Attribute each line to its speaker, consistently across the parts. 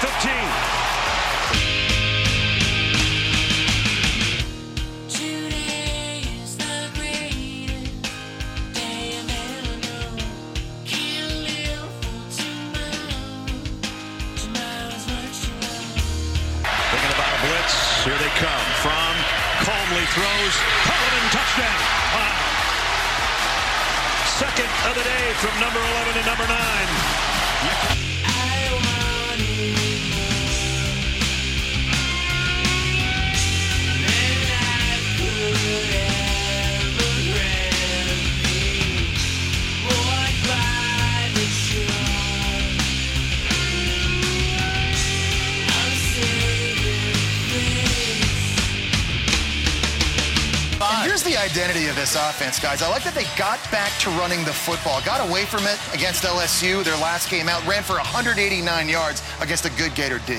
Speaker 1: 15.
Speaker 2: Identity of this offense, guys. I like that they got back to running the football, got away from it against LSU. Their last game out, ran for 189 yards against a good Gator D.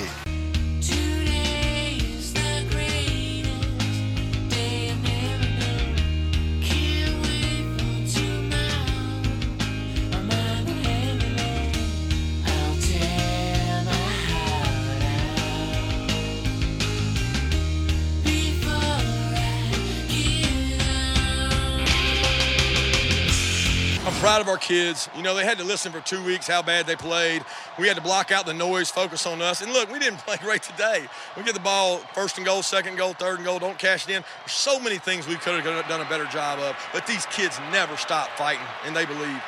Speaker 3: our kids. You know, they had to listen for two weeks how bad they played. We had to block out the noise, focus on us. And look, we didn't play great today. We get the ball first and goal, second goal, third and goal, don't cash it in. There's so many things we could have done a better job of. But these kids never stop fighting, and they believe.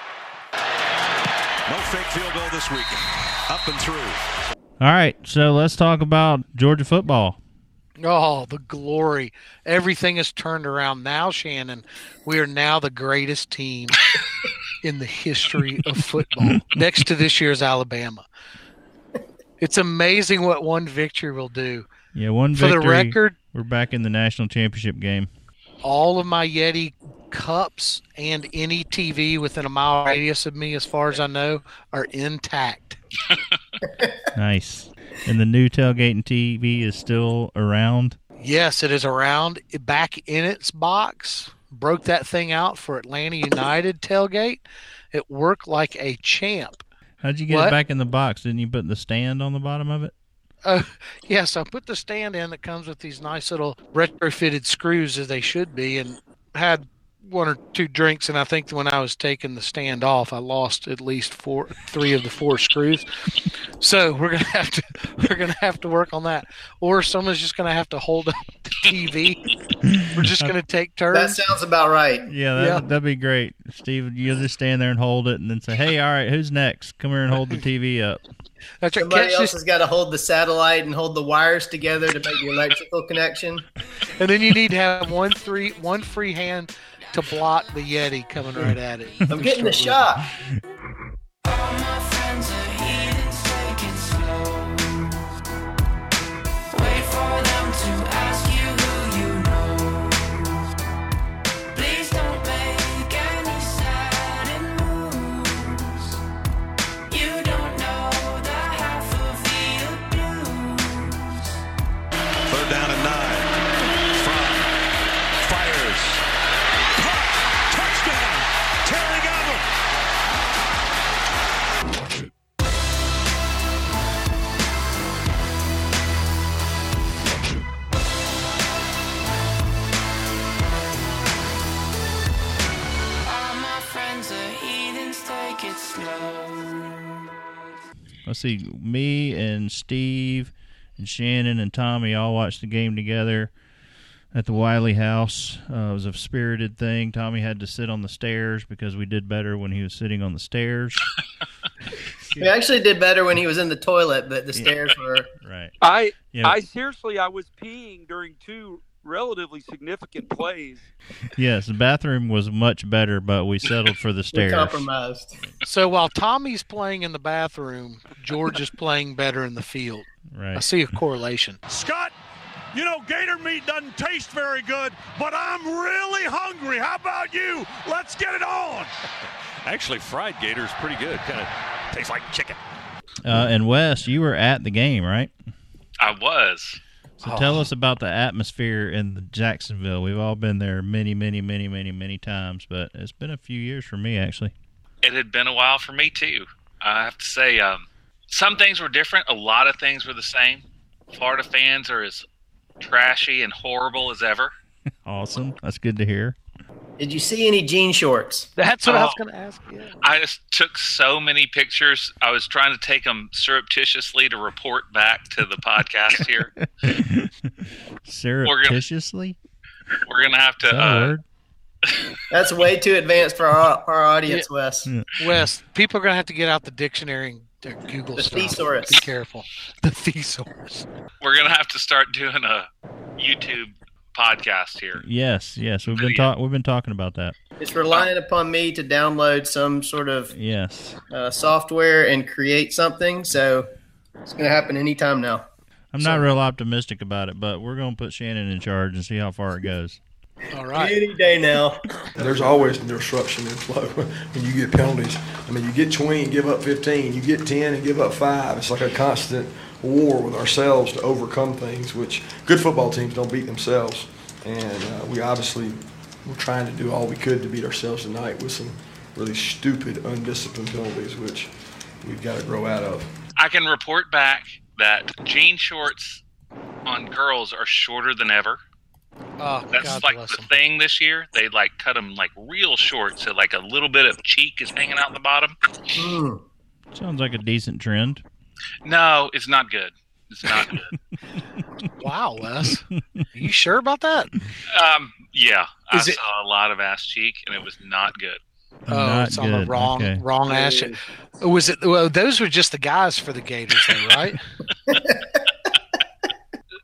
Speaker 1: No fake field goal this week. Up and through.
Speaker 4: All right, so let's talk about Georgia football.
Speaker 5: Oh, the glory. Everything is turned around now, Shannon. We are now the greatest team in the history of football, next to this year's Alabama. It's amazing what one victory will do.
Speaker 4: Yeah, one victory.
Speaker 5: For the record-
Speaker 4: we're back in the national championship game.
Speaker 5: All of my Yeti cups and any TV within a mile radius of me, as far as I know, are intact.
Speaker 4: Nice. And the new tailgating TV is still around.
Speaker 5: Yes, it is around back in its box. Broke that thing out for Atlanta United tailgate. It worked like a champ.
Speaker 4: How'd you get
Speaker 5: What?
Speaker 4: it back in the box? Didn't you put the stand on the bottom of it?
Speaker 5: Uh, yes, I put the stand in that comes with these nice little retrofitted screws as they should be, and had one or two drinks. And I think when I was taking the stand off, I lost at least four, three of the four screws. So we're gonna have to we're gonna have to work on that, or someone's just gonna have to hold up the TV. We're just gonna take turns.
Speaker 6: That sounds about right.
Speaker 4: Yeah, that,
Speaker 5: Yeah.
Speaker 4: that'd be great. Steve, you'll just stand there and hold it and then say, hey, all right, who's next? Come here and hold the TV up.
Speaker 5: That's right.
Speaker 6: Somebody
Speaker 5: Catch
Speaker 6: else
Speaker 5: this,
Speaker 6: has got to hold the satellite and hold the wires together to make the electrical connection.
Speaker 5: and then you need to have one three one free hand to block the Yeti coming right at it.
Speaker 6: I'm getting the shot.
Speaker 4: See, me and Steve and Shannon and Tommy all watched the game together at the Wiley house. Uh, it was a spirited thing. Tommy had to sit on the stairs because we did better when he was sitting on the stairs.
Speaker 6: We actually did better when he was in the toilet, but the stairs were.
Speaker 4: right.
Speaker 7: I
Speaker 4: Yeah.
Speaker 7: I seriously I was peeing during two relatively significant plays.
Speaker 4: Yes, the bathroom was much better, but we settled for the
Speaker 6: We
Speaker 4: stairs.
Speaker 6: compromised.
Speaker 5: So while Tommy's playing in the bathroom, George is playing better in the field.
Speaker 4: Right.
Speaker 5: I see a correlation.
Speaker 1: Scott, you know, gator meat doesn't taste very good, but I'm really hungry. How about you? Let's get it on.
Speaker 8: Actually, fried gator is pretty good. Kind of tastes like chicken.
Speaker 4: Uh, and Wes, you were at the game, right?
Speaker 9: I was.
Speaker 4: So
Speaker 5: Oh.
Speaker 4: tell us about the atmosphere in the Jacksonville. We've all been there many, many, many, many, many times, but it's been a few years for me actually.
Speaker 9: it had been a while for me too. I have to say, um, some things were different. A lot of things were the same. Florida fans are as trashy and horrible as ever.
Speaker 4: Awesome. That's good to hear.
Speaker 6: Did you see any jean shorts?
Speaker 5: That's what I was
Speaker 9: Oh.
Speaker 5: going to ask. Yeah.
Speaker 9: I just took so many pictures. I was trying to take them surreptitiously to report back to the podcast here.
Speaker 4: Surreptitiously?
Speaker 9: We're gonna have to.
Speaker 4: Is that
Speaker 9: Uh.
Speaker 6: That's way too advanced for our, our audience, Wes.
Speaker 5: Wes, people are going to have to get out the dictionary and uh, Google
Speaker 6: The
Speaker 5: stuff.
Speaker 6: thesaurus.
Speaker 5: Be careful. The thesaurus.
Speaker 9: we're gonna have to start doing a YouTube podcast here.
Speaker 4: Yes, yes. We've been
Speaker 9: Video.
Speaker 4: talk- we've been talking about that.
Speaker 6: It's relying upon me to download some sort of
Speaker 4: Yes.
Speaker 6: uh, software and create something. So it's going to happen anytime now.
Speaker 4: I'm not real optimistic about it, but we're going to put Shannon in charge and see how far it goes.
Speaker 5: All right.
Speaker 6: Any day now.
Speaker 3: There's always disruption in flow when you get penalties. I mean, you get 20 and give up 15. You get 10 and give up five. It's like a constant war with ourselves to overcome things, which good football teams don't beat themselves. And uh, we obviously were trying to do all we could to beat ourselves tonight with some really stupid, undisciplined penalties, which we've got to grow out of.
Speaker 9: I can report back that jean shorts on girls are shorter than ever.
Speaker 5: Oh,
Speaker 9: That's
Speaker 5: God
Speaker 9: like
Speaker 5: bless
Speaker 9: the
Speaker 5: them.
Speaker 9: thing this year. They like cut them like real short, so like a little bit of cheek is hanging out the bottom.
Speaker 6: Mm.
Speaker 4: Sounds like a decent trend.
Speaker 9: No, it's not good. It's not good.
Speaker 5: Wow, Wes. Are you sure about that?
Speaker 9: um, yeah, I
Speaker 5: it-
Speaker 9: saw a lot of ass cheek, and it was not good.
Speaker 5: Oh,
Speaker 4: Not
Speaker 5: it's on the wrong
Speaker 4: Okay.
Speaker 5: wrong ass. Was it? Well, those were just the guys for the Gators, though, right?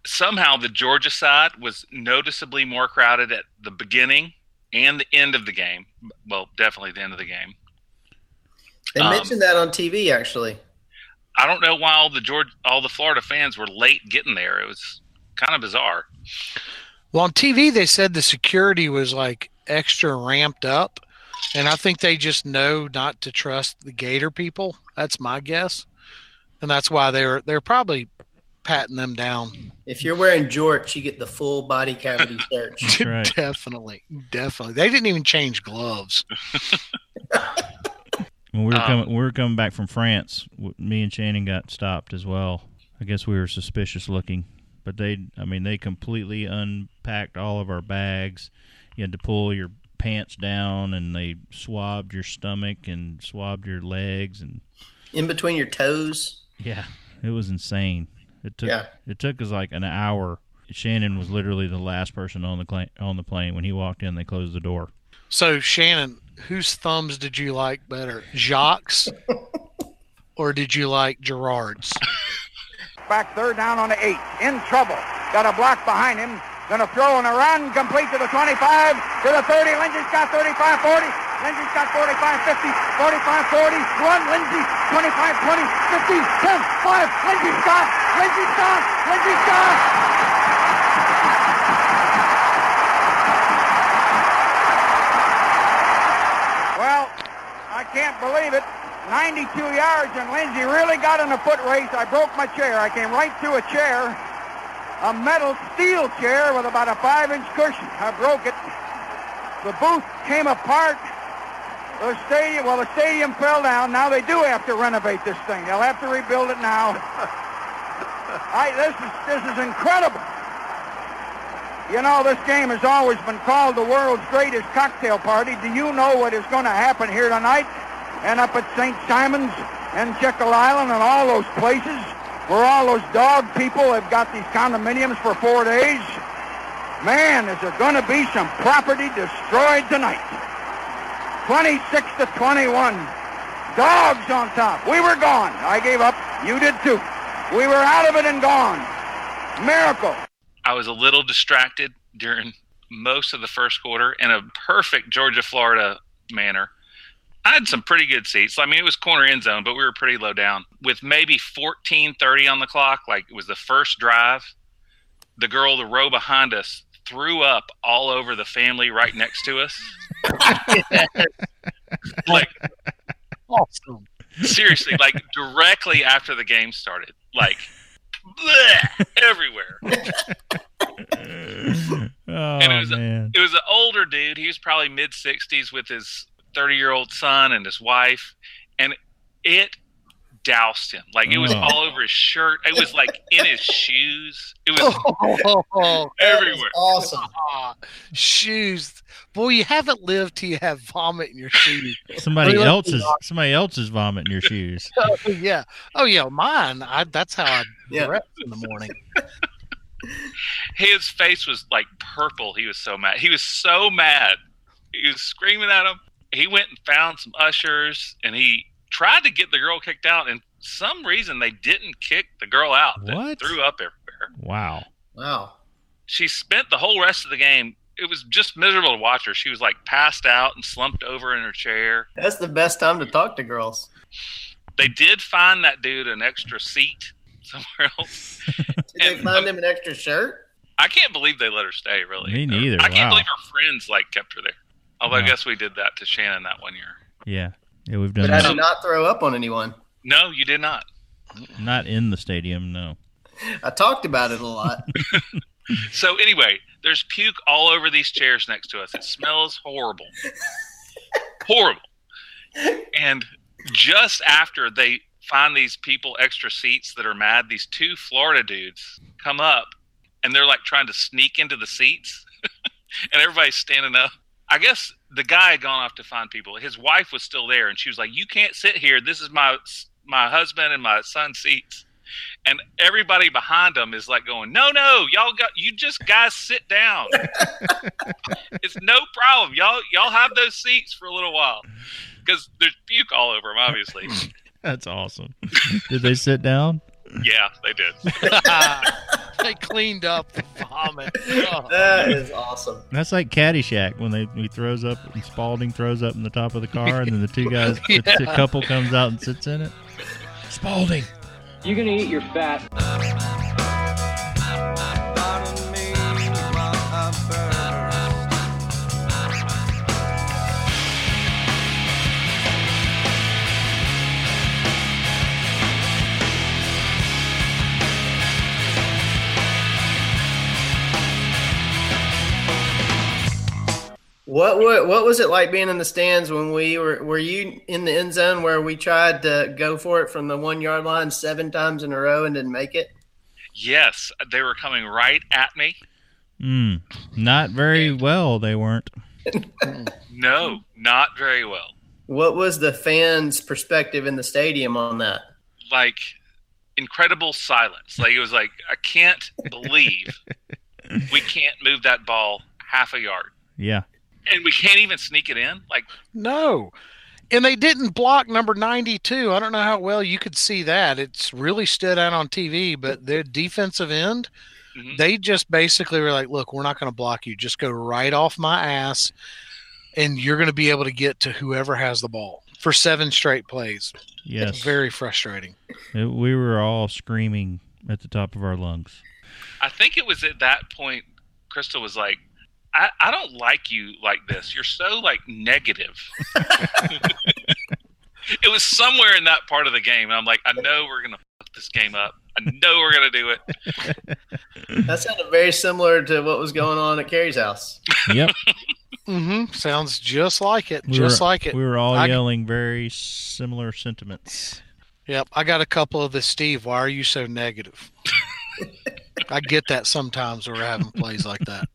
Speaker 9: Somehow, the Georgia side was noticeably more crowded at the beginning and the end of the game. Well, definitely the end of the game.
Speaker 6: They
Speaker 9: Um,
Speaker 6: mentioned that on TV, actually.
Speaker 9: I don't know why all the Georgia, all the Florida fans were late getting there. It was kind of bizarre.
Speaker 5: Well, on TV they said the security was like extra ramped up, and I think they just know not to trust the Gator people. That's my guess, and that's why they're they're probably patting them down.
Speaker 6: If you're wearing jorts, you get the full body cavity search.
Speaker 4: That's right.
Speaker 5: definitely, definitely. They didn't even change gloves.
Speaker 4: When we were
Speaker 9: Um,
Speaker 4: coming, we were coming back from France. Me and Shannon got stopped as well. I guess we were suspicious looking, but they, I mean, they completely unpacked all of our bags. You had to pull your pants down, and they swabbed your stomach and swabbed your legs, and
Speaker 6: In between your toes.
Speaker 4: yeah, it was insane. It took
Speaker 6: Yeah.
Speaker 4: it took us like an hour. Shannon was literally the last person on the cla- on the plane. When he walked in, they closed the door.
Speaker 5: So Shannon, whose thumbs did you like better, Jacques, or did you like Gerard's?
Speaker 10: Back third down on the eight. In trouble. Got a block behind him. Gonna throw on a run. Complete to the 25, to the 30. Lindsay's got 35, 40. Lindsay's got 45, 50, 45, 40. Run, Lindsay. 25, 20, 50, 10, 5. Lindsay stop. Lindsay stop. Lindsay stop. Can't believe it. 92 yards, and Lindsay really got in a foot race. I broke my chair. I came right through a chair, a metal steel chair with about a five-inch cushion. I broke it. The booth came apart. The stadium, well, the stadium fell down. Now they do have to renovate this thing. They'll have to rebuild it now. I, this is this is incredible. You know, this game has always been called the world's greatest cocktail party. Do you know what is going to happen here tonight? And up at St. Simon's and Jekyll Island and all those places where all those dog people have got these condominiums for four days? Man, is there going to be some property destroyed tonight? 26 to 21. Dogs on top. We were gone. I gave up. You did too. We were out of it and gone. Miracle.
Speaker 9: I was a little distracted during most of the first quarter in a perfect Georgia Florida manner. I had some pretty good seats. I mean, it was corner end zone, but we were pretty low down. With maybe 14:30 on the clock, like it was the first drive, the girl the row behind us threw up all over the family right next to us. like
Speaker 5: Awesome.
Speaker 9: seriously, like directly after the game started. Like bleh, everywhere.
Speaker 4: Oh
Speaker 9: and it was
Speaker 4: man.
Speaker 9: it was an older dude. He was probably mid sixties with his thirty year old son and his wife, and it doused him. Like it was
Speaker 4: Oh.
Speaker 9: all over his shirt. It was like in his shoes. It was
Speaker 5: Oh,
Speaker 9: everywhere.
Speaker 6: Awesome.
Speaker 5: shoes. Boy, you haven't lived till you have vomit in your shoes.
Speaker 4: Somebody
Speaker 5: Really?
Speaker 4: else's somebody else's vomit in your shoes.
Speaker 5: Oh, yeah. Oh, yeah. Mine. I, that's how I
Speaker 6: Yeah.
Speaker 5: dress in the morning.
Speaker 9: His face was like purple. He was so mad. He was so mad. He was screaming at him. He went and found some ushers and he tried to get the girl kicked out. And some reason they didn't kick the girl out. That
Speaker 4: What?
Speaker 9: threw up everywhere.
Speaker 4: Wow.
Speaker 6: Wow.
Speaker 9: she spent the whole rest of the game. It was just miserable to watch her. She was like passed out and slumped over in her chair.
Speaker 6: That's the best time to talk to girls.
Speaker 9: They did find that dude an extra seat somewhere else.
Speaker 6: Did they find him an extra shirt?
Speaker 9: I can't believe they let her stay. Really,
Speaker 4: Me neither.
Speaker 9: I can't believe her friends like kept her there. Although I guess we did that to Shannon that one year.
Speaker 4: Yeah. Yeah, we've done
Speaker 6: But I did not throw up on anyone.
Speaker 9: No, you did not.
Speaker 4: Not in the stadium, no.
Speaker 6: I talked about it a lot.
Speaker 9: So anyway, there's puke all over these chairs next to us. It smells horrible. horrible. And just after they find these people extra seats that are mad, these two Florida dudes come up and they're like trying to sneak into the seats and everybody's standing up. I guess the guy had gone off to find people. His wife was still there and she was like, "You can't sit here. This is my my husband and my son's seats." and everybody behind them is like going, "No, no, y'all got you just guys sit down. it's no problem. Y'all y'all have those seats for a little while because there's puke all over them. Obviously,
Speaker 4: That's awesome. Did they sit down?
Speaker 9: Yeah, they did.
Speaker 5: they cleaned up the vomit. Oh.
Speaker 6: That is awesome.
Speaker 4: That's like Caddyshack when they he throws up and Spalding throws up in the top of the car, and then the two guys, the, the couple comes out and sits in it. Spalding.
Speaker 11: You're gonna eat your fat.
Speaker 6: What, what what was it like being in the stands when we were? Were you in the end zone where we tried to go for it from the one yard line seven times in a row and didn't make it?
Speaker 9: Yes, they were coming right at me.
Speaker 4: Mm, not very well. They weren't.
Speaker 9: No, not very well.
Speaker 6: What was the fans' perspective in the stadium on that?
Speaker 9: Like incredible silence. Like it was like I can't believe we can't move that ball half a yard,
Speaker 4: Yeah.
Speaker 9: And we can't even sneak it in. Like
Speaker 5: No. And they didn't block number 92. I don't know how well you could see that. It's really stood out on TV, but their defensive end,
Speaker 9: Mhm.
Speaker 5: they just basically were like, look, we're not going to block you. Just go right off my ass, and you're going to be able to get to whoever has the ball for seven straight plays.
Speaker 4: Yes.
Speaker 5: Very frustrating.
Speaker 4: It- we were all screaming at the top of our lungs.
Speaker 9: I think it was at that point Crystal was like, I, I don't like you like this. You're so like negative. it was somewhere in that part of the game. And I'm like, I know we're gonna fuck this game up. I know we're gonna do it.
Speaker 6: That sounded very similar to what was going on at Carrie's house.
Speaker 4: Yep.
Speaker 5: Mm-hmm. Sounds just like it.
Speaker 4: We
Speaker 5: just
Speaker 4: were,
Speaker 5: like it.
Speaker 4: We were all
Speaker 5: I-
Speaker 4: yelling very similar sentiments.
Speaker 5: Yep, I got a couple of the Steve. Why are you so negative? I get that sometimes when we're having plays like that.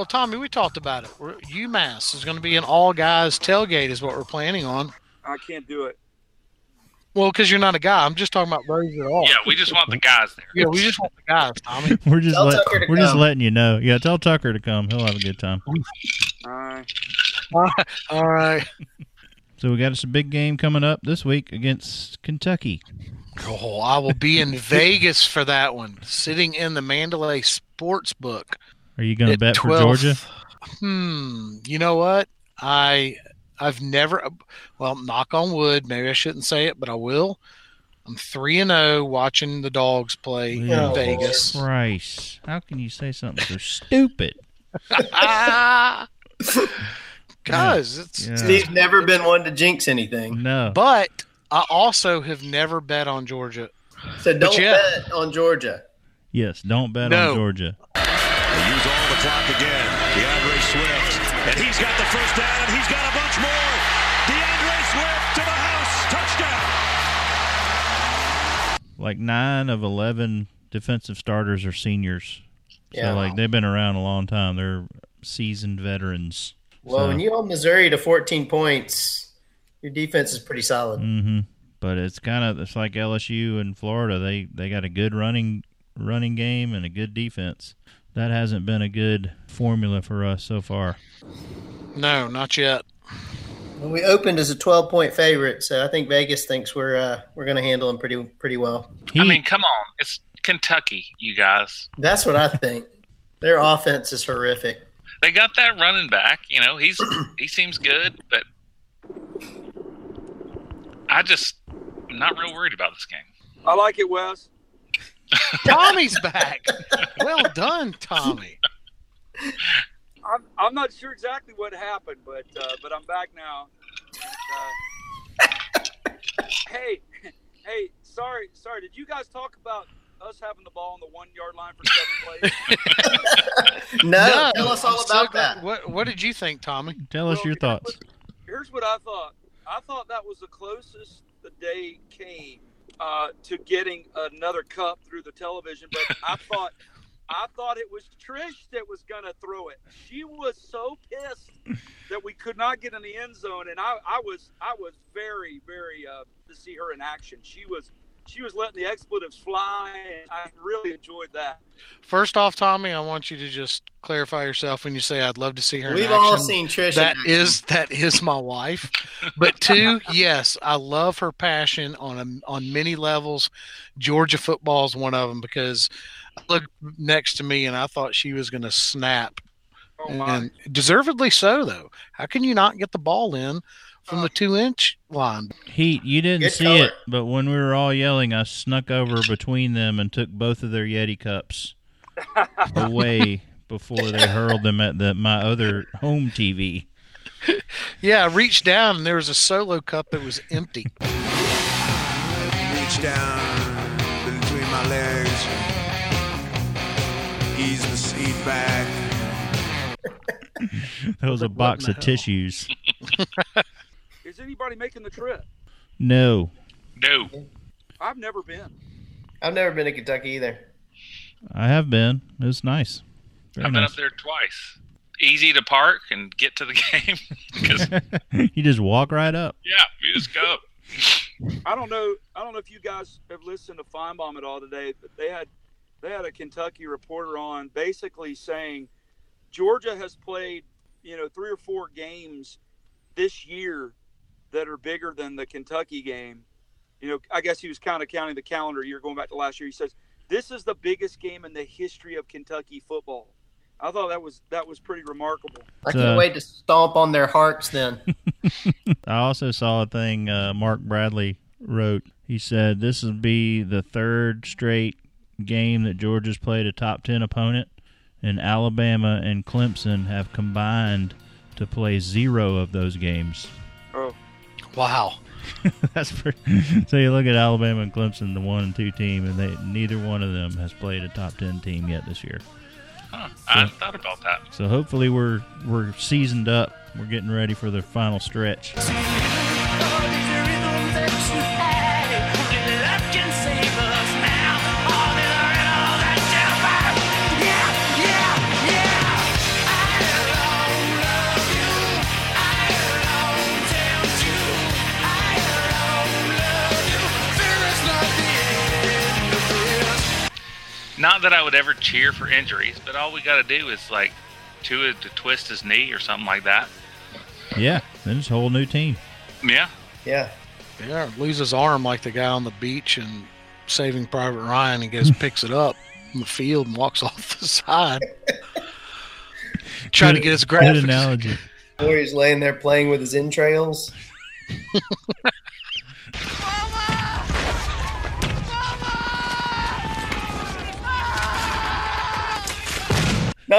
Speaker 5: Well, Tommy, we talked about it. We're, UMass is going to be an all guys tailgate, is what we're planning on.
Speaker 7: I can't do it.
Speaker 5: Well, because you're not a guy. I'm just talking about those at all.
Speaker 9: Yeah, we just want the guys there.
Speaker 5: Yeah, we just want the guys, Tommy.
Speaker 4: We're just let,
Speaker 6: to
Speaker 4: we're just letting you know. Yeah, tell Tucker to come. He'll have a good time.
Speaker 7: Uh,
Speaker 5: All right.
Speaker 4: So we got us a big game coming up this week against Kentucky.
Speaker 5: Oh, I will be in Vegas for that one, sitting in the Mandalay Sports Book.
Speaker 4: Are you going to
Speaker 5: at
Speaker 4: bet for Georgia?
Speaker 5: Hmm. You know what? I I've never. Well, knock on wood. Maybe I shouldn't say it, but I will. I'm three and zero watching the dogs play in
Speaker 4: Oh,
Speaker 5: Vegas.
Speaker 4: Christ. How can you say something so stupid?
Speaker 5: Guys, it's
Speaker 4: Yeah.
Speaker 6: Steve's never been one to jinx anything.
Speaker 4: No.
Speaker 5: But I also have never bet on Georgia.
Speaker 6: So don't
Speaker 5: yeah.
Speaker 6: bet on Georgia.
Speaker 4: Yes, don't bet
Speaker 5: No.
Speaker 4: on Georgia.
Speaker 1: Clock again. D'Andre Swift. And he's got the first down, and he's got a bunch more. D'Andre Swift to the house. Touchdown.
Speaker 4: Like nine of 11 defensive starters are seniors.
Speaker 6: Yeah.
Speaker 4: So, like, they've been around a long time. They're seasoned veterans.
Speaker 6: Well, when you hold Missouri to 14 points, your defense is pretty solid.
Speaker 4: Mm-hmm. But it's kind of it's like LSU and Florida. They they got a good running running game and a good defense. That hasn't been a good formula for us so far.
Speaker 5: No, not yet.
Speaker 6: Well, we opened as a 12 point favorite, so I think Vegas thinks we're uh, we're going to handle them pretty pretty well.
Speaker 9: I mean, come on. It's Kentucky, you guys.
Speaker 6: That's what I think. Their offense is horrific.
Speaker 9: They got that running back. You know, he's he seems good, but I just I'm not real worried about this game.
Speaker 7: I like it, Wes.
Speaker 5: Tommy's back. well done, Tommy.
Speaker 7: I'm, I'm not sure exactly what happened, but uh, but I'm back now. And, uh, hey, hey, sorry, sorry. Did you guys talk about us having the ball on the one yard line for seven plays?
Speaker 6: No, tell us all
Speaker 5: I'm
Speaker 6: about
Speaker 5: glad-
Speaker 6: that.
Speaker 5: What What did you think, Tommy?
Speaker 4: Tell us your thoughts.
Speaker 7: Here's what I thought. I thought that was the closest the day came uh, to getting another cup through the television, but I thought. I thought it was Trish that was going to throw it. She was so pissed that we could not get in the end zone, and I, I was I was very very uh, to see her in action. She was she was letting the expletives fly, and I really enjoyed that.
Speaker 5: First off, Tommy, I want you to just clarify yourself when you say I'd love to see her.
Speaker 6: We've all seen Trish.
Speaker 5: That
Speaker 6: in
Speaker 5: is that is my wife. But two, yes, I love her passion on a, on many levels. Georgia football is one of them because I looked next to me and I thought she was going to snap,
Speaker 7: Oh my!
Speaker 5: and deservedly so. Though, how can you not get the ball in from the two inch line?
Speaker 4: Heat, you didn't
Speaker 6: Good
Speaker 4: see
Speaker 6: color.
Speaker 4: it, but when we were all yelling, I snuck over between them and took both of their Yeti cups away before they hurled them at the my other home TV.
Speaker 5: Yeah, I reached down and there was a solo cup that was empty.
Speaker 12: Reach down between my legs, ease the seat back.
Speaker 4: That was a box of tissues.
Speaker 7: Is anybody making the trip?
Speaker 4: No,
Speaker 9: No.
Speaker 7: I've never been.
Speaker 6: I've never been to Kentucky either.
Speaker 4: I have been. It was nice. Very
Speaker 9: I've been
Speaker 4: nice.
Speaker 9: up there twice. Easy to park and get to the game because
Speaker 4: you just walk right up.
Speaker 9: yeah, you just go.
Speaker 7: I don't know. I don't know if you guys have listened to Finebaum at all today, but they had they had a Kentucky reporter on, basically saying Georgia has played, you know, three or four games this year that are bigger than the Kentucky game. You know, I guess he was kind of counting the calendar year going back to last year. He says this is the biggest game in the history of Kentucky football. I thought that was that was pretty remarkable.
Speaker 6: I can't wait to stomp on their hearts then.
Speaker 4: I also saw a thing uh, Mark Bradley wrote. He said this would be the third straight game that Georgia's played a top 10 opponent, and Alabama and Clemson have combined to play zero of those games.
Speaker 7: Oh,
Speaker 5: Wow.
Speaker 4: That's pretty. So you look at Alabama and Clemson, the one and two team, and they neither one of them has played a top 10 team yet this year.
Speaker 9: Huh, I hadn't thought about that.
Speaker 4: So hopefully we're we're seasoned up. We're getting ready for the final stretch.
Speaker 9: Not that I would ever cheer for injuries, but all we got to do is like Tua to twist his knee or something like that.
Speaker 4: Yeah, then it's a whole new team.
Speaker 9: Yeah.
Speaker 6: Yeah.
Speaker 5: Yeah, lose his arm like the guy on the beach and Saving Private Ryan. He goes, picks it up in the field and walks off the side. Trying to get his
Speaker 4: Good
Speaker 5: graphics.
Speaker 4: analogy.
Speaker 6: Or he's laying there playing with his entrails.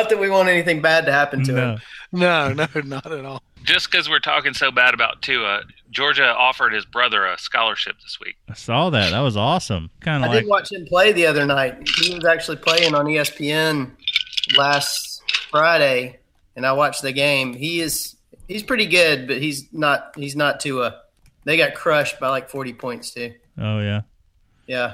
Speaker 6: Not that we want anything bad to happen to him.
Speaker 5: No, no, not at all.
Speaker 9: Just because we're talking so bad about Tua, Georgia offered his brother a scholarship this week.
Speaker 4: I saw that. That was awesome. Kind
Speaker 6: I
Speaker 4: of like
Speaker 6: did watch him play the other night. He was actually playing on ESPN last Friday, and I watched the game. He is he's pretty good, but he's not he's not Tua. They got crushed by like forty points too.
Speaker 4: Oh yeah.
Speaker 6: Yeah.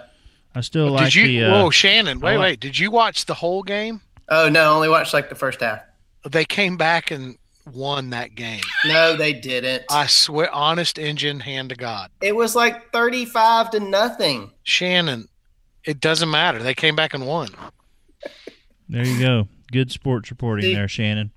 Speaker 4: I still
Speaker 5: Did
Speaker 4: like
Speaker 5: you?
Speaker 4: the. Uh,
Speaker 5: whoa, Shannon! Wait,
Speaker 4: like-
Speaker 5: wait. Did you watch the whole game?
Speaker 6: Oh no, I only watched like the first half.
Speaker 5: They came back and won that game.
Speaker 6: No, they didn't.
Speaker 5: I swear, honest engine, hand to God.
Speaker 6: It was like thirty-five to nothing.
Speaker 5: Shannon, it doesn't matter. They came back and won.
Speaker 4: There you go. Good sports reporting
Speaker 6: See-
Speaker 4: there, Shannon.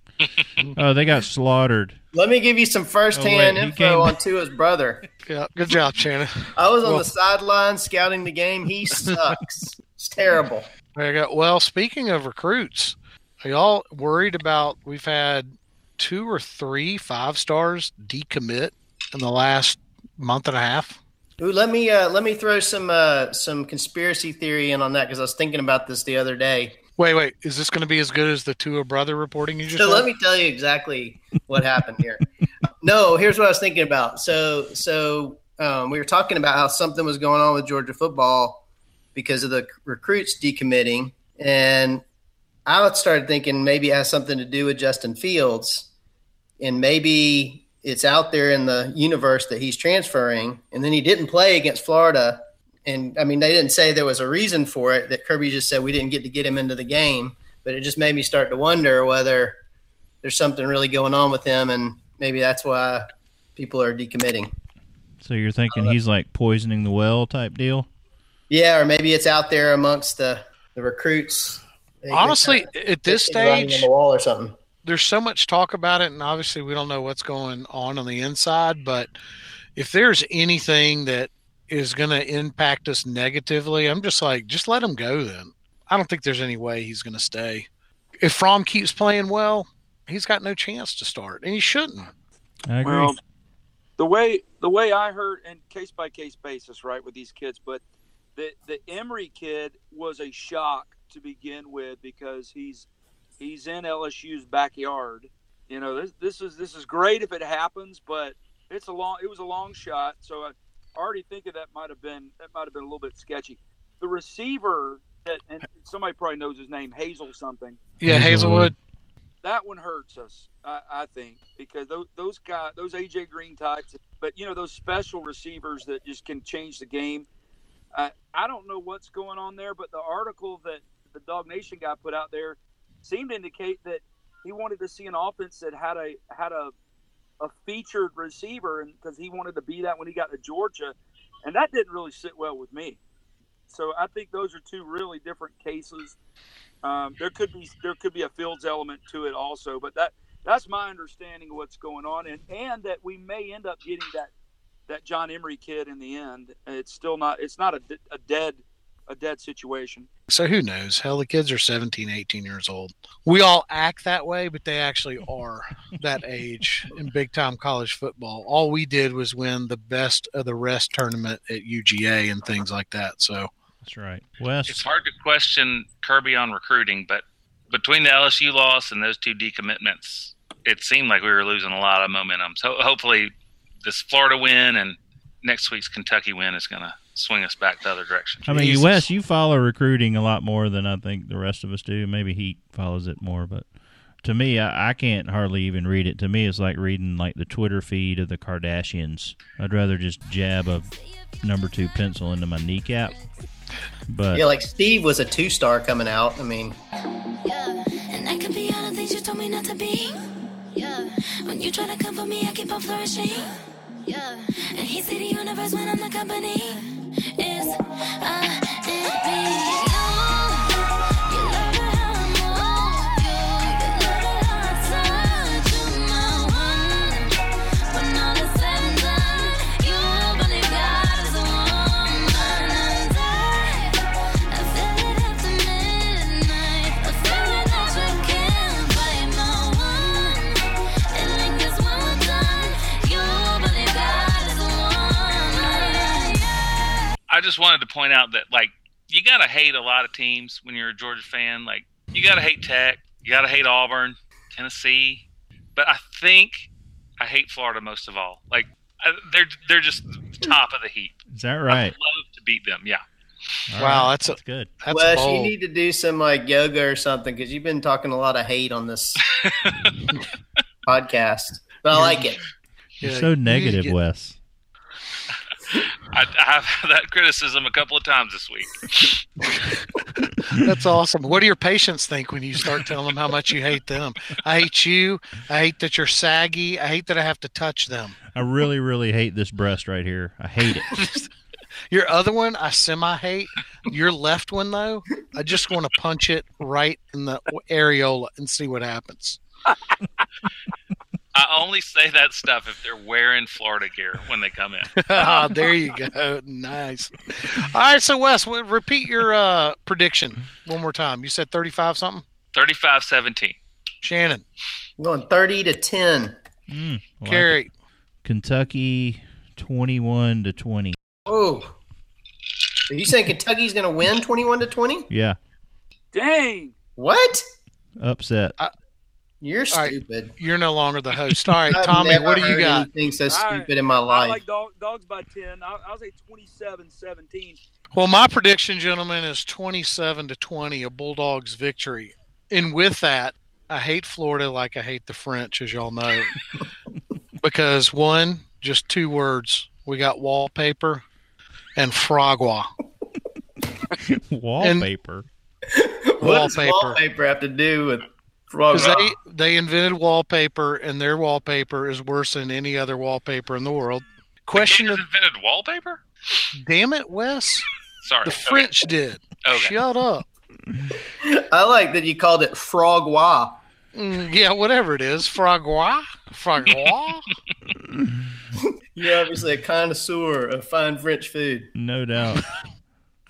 Speaker 4: oh, they got slaughtered.
Speaker 6: Let me give you some first-hand
Speaker 4: Oh, wait, he
Speaker 6: info
Speaker 4: came-
Speaker 6: on Tua's brother.
Speaker 5: Yeah, good job, Shannon.
Speaker 6: I was on
Speaker 5: Well-
Speaker 6: the sideline scouting the game. He sucks. it's terrible.
Speaker 5: There you go. Well, speaking of recruits, are y'all worried about? We've had two or three five stars decommit in the last month and a half.
Speaker 6: Ooh, let me uh, let me throw some uh, some conspiracy theory in on that because I was thinking about this the other day.
Speaker 5: Wait, wait. Is this going to be as good as the Tua brother reporting you just?
Speaker 6: So
Speaker 5: had?
Speaker 6: let me tell you exactly what happened here. No, here's what I was thinking about. So so um, we were talking about how something was going on with Georgia football because of the recruits decommitting, and I started thinking maybe it has something to do with Justin Fields, and maybe it's out there in the universe that he's transferring, and then he didn't play against Florida. And I mean, they didn't say there was a reason for it. That Kirby just said we didn't get to get him into the game, but it just made me start to wonder whether there's something really going on with him, and maybe that's why people are decommitting.
Speaker 4: So you're thinking he's like poisoning the well type deal?
Speaker 6: Yeah, or maybe it's out there amongst the the recruits. They-
Speaker 5: Honestly,
Speaker 6: they-
Speaker 5: at this stage,
Speaker 6: the wall or something.
Speaker 5: there's so much talk about it, and obviously we don't know what's going on on the inside. But if there's anything that is going to impact us negatively, I'm just like, just let him go. Then I don't think there's any way he's going to stay. If Fromm keeps playing well, he's got no chance to start, and he shouldn't.
Speaker 4: I agree.
Speaker 7: Well, the way the way I heard, and case by case basis, right, with these kids, but the the Emery kid was a shock to begin with because he's he's in LSU's backyard. You know, this this is this is great if it happens, but it's a long it was a long shot. So I already think that might have been that might have been a little bit sketchy. The receiver that and somebody probably knows his name, Hazel something
Speaker 5: Yeah, Haselwood.
Speaker 7: that one hurts us, I, I think, because those those guys, those AJ Green types, but you know those special receivers that just can change the game. I I don't know what's going on there, but the article that the DawgNation guy put out there seemed to indicate that he wanted to see an offense that had a had a a featured receiver, and because he wanted to be that when he got to Georgia, and that didn't really sit well with me. So I think those are two really different cases. Um, there could be there could be a Fields element to it also, but that that's my understanding of what's going on, and and that we may end up getting that that John Emery kid in the end. It's still not it's not a, a dead a dead situation.
Speaker 5: So who knows? Hell, the kids are 17, 18 years old. We all act that way, but they actually are that age in big time college football. All we did was win the best of the rest tournament at UGA and things like that. So
Speaker 4: That's right. Wes,
Speaker 9: It's hard to question Kirby on recruiting, but between the LSU loss and those two decommitments, it seemed like we were losing a lot of momentum. So hopefully, this Florida win and next week's Kentucky win is going to swing us back the other direction.
Speaker 4: I mean,
Speaker 5: Jesus.
Speaker 4: Wes, you follow recruiting a lot more than I think the rest of us do. Maybe he follows it more, but to me, I, I can't hardly even read it. To me, it's like reading like the Twitter feed of the Kardashians. I'd rather just jab a number two pencil into my kneecap. But
Speaker 6: Yeah, like Steve was a two star coming out. I mean,
Speaker 13: Yeah, and I could be all the things you told me not to be. When you try to come for me, I keep on flourishing. Yeah, and he see the universe when I'm the company. Is I I
Speaker 9: just wanted to point out that like you gotta hate a lot of teams when you're a Georgia fan. Like you gotta hate Tech, you gotta hate Auburn, Tennessee, but I think I hate Florida most of all. Like I, they're they're just top of the heap.
Speaker 4: Is that
Speaker 9: I'd
Speaker 4: right?
Speaker 9: love to beat them. Yeah.
Speaker 4: All
Speaker 5: Wow,
Speaker 4: right.
Speaker 5: that's a-
Speaker 4: that's good.
Speaker 5: That's
Speaker 6: Wes, you need to do some like yoga or something because you've been talking a lot of hate on this podcast. But I like it.
Speaker 4: You're
Speaker 5: Yeah,
Speaker 4: so
Speaker 5: you
Speaker 4: negative,
Speaker 5: get-
Speaker 4: Wes.
Speaker 9: I, I have had that criticism a couple of times this week.
Speaker 5: That's awesome. What do your patients think when you start telling them how much you hate them? I hate you. I hate that you're saggy. I hate that I have to touch them.
Speaker 4: I really, really hate this breast right here. I hate it.
Speaker 5: Your other one, I semi hate. Your left one, though, I just want to punch it right in the areola and see what happens.
Speaker 9: I only say that stuff if they're wearing Florida gear when they come in.
Speaker 5: Ah, there you go. Nice. All right, so Wes, repeat your uh, prediction one more time. You said 35 something?
Speaker 9: 35 17.
Speaker 5: Shannon,
Speaker 6: I'm going 30 to 10.
Speaker 4: Mm, I like it. Kentucky, twenty-one to twenty.
Speaker 6: Oh. Are you saying Kentucky's going to win 21 to 20?
Speaker 4: Yeah,
Speaker 7: Dang.
Speaker 6: What?
Speaker 4: upset.
Speaker 6: You're
Speaker 5: All right.
Speaker 6: stupid.
Speaker 5: you're no longer the host. All right, Tommy, what do you
Speaker 6: heard
Speaker 5: got?
Speaker 6: Anything so
Speaker 7: All right.
Speaker 6: stupid in my life.
Speaker 7: I
Speaker 6: life.
Speaker 7: like dog, dogs by 10. I, I'll say 27 17.
Speaker 5: Well, my prediction, gentlemen, is 27 to 20, a Bulldogs victory. And with that, I hate Florida like I hate the French, as y'all know. because one, just two words. We got wallpaper and fragua.
Speaker 4: Wallpaper.
Speaker 6: what does
Speaker 5: wallpaper.
Speaker 6: wallpaper have to do with frog?
Speaker 5: Because they, they invented wallpaper, and their wallpaper is worse than any other wallpaper in the world. Question
Speaker 9: The
Speaker 5: of,
Speaker 9: invented wallpaper?
Speaker 5: damn it, Wes.
Speaker 9: Sorry.
Speaker 5: The
Speaker 9: Okay.
Speaker 5: French did.
Speaker 9: Okay.
Speaker 5: Shut up.
Speaker 6: I like that you called it frogwa.
Speaker 5: Mm, yeah, whatever it is. Fragua? Fragua?
Speaker 6: You're obviously a connoisseur of fine French food.
Speaker 4: No doubt.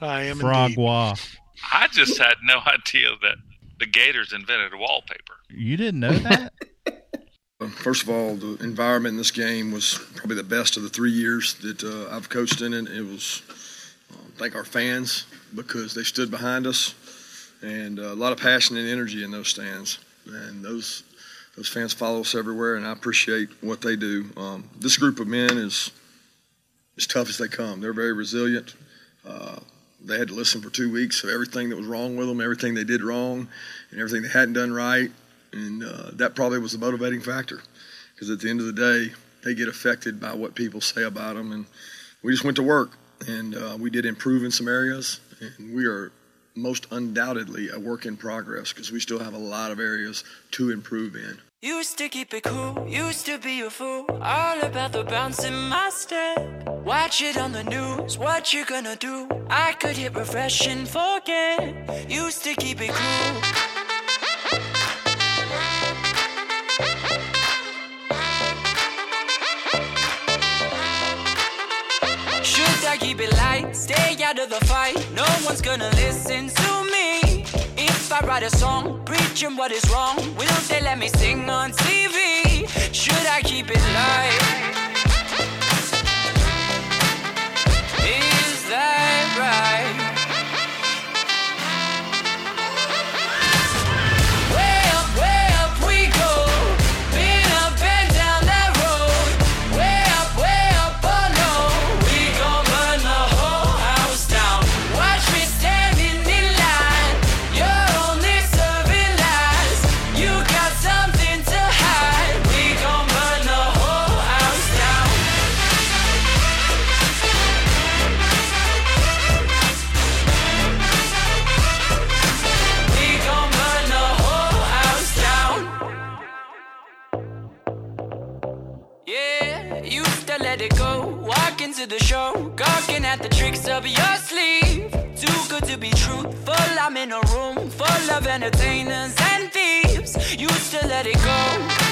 Speaker 5: I am indeed.
Speaker 4: Frogwa.
Speaker 9: I just had no idea that the Gators invented wallpaper.
Speaker 4: You didn't know that?
Speaker 3: First of all, the environment in this game was probably the best of the three years that uh, I've coached in it. It was uh, thank our fans because they stood behind us, and uh, a lot of passion and energy in those stands. And those those fans follow us everywhere, and I appreciate what they do. Um, this group of men is as tough as they come. They're very resilient. They had to listen for two weeks of everything that was wrong with them, everything they did wrong, and everything they hadn't done right and uh, that probably was the motivating factor because at the end of the day they get affected by what people say about them and we just went to work and uh, we did improve in some areas and we are most undoubtedly a work in progress because we still have a lot of areas to improve in
Speaker 13: Used to keep it cool, used to be a fool. All about the bounce in my step. Watch it on the news, what you gonna do? I could hit refresh and forget. Used to keep it cool. Should I keep it light? Stay out of the fight. No one's gonna listen to me. If I write a song preaching what is wrong, will they let me sing on TV? Should I keep it light? Into the show, gawking at the tricks of your sleeve. Too good to be truthful. I'm in a room full of entertainers and thieves. Used to let it go.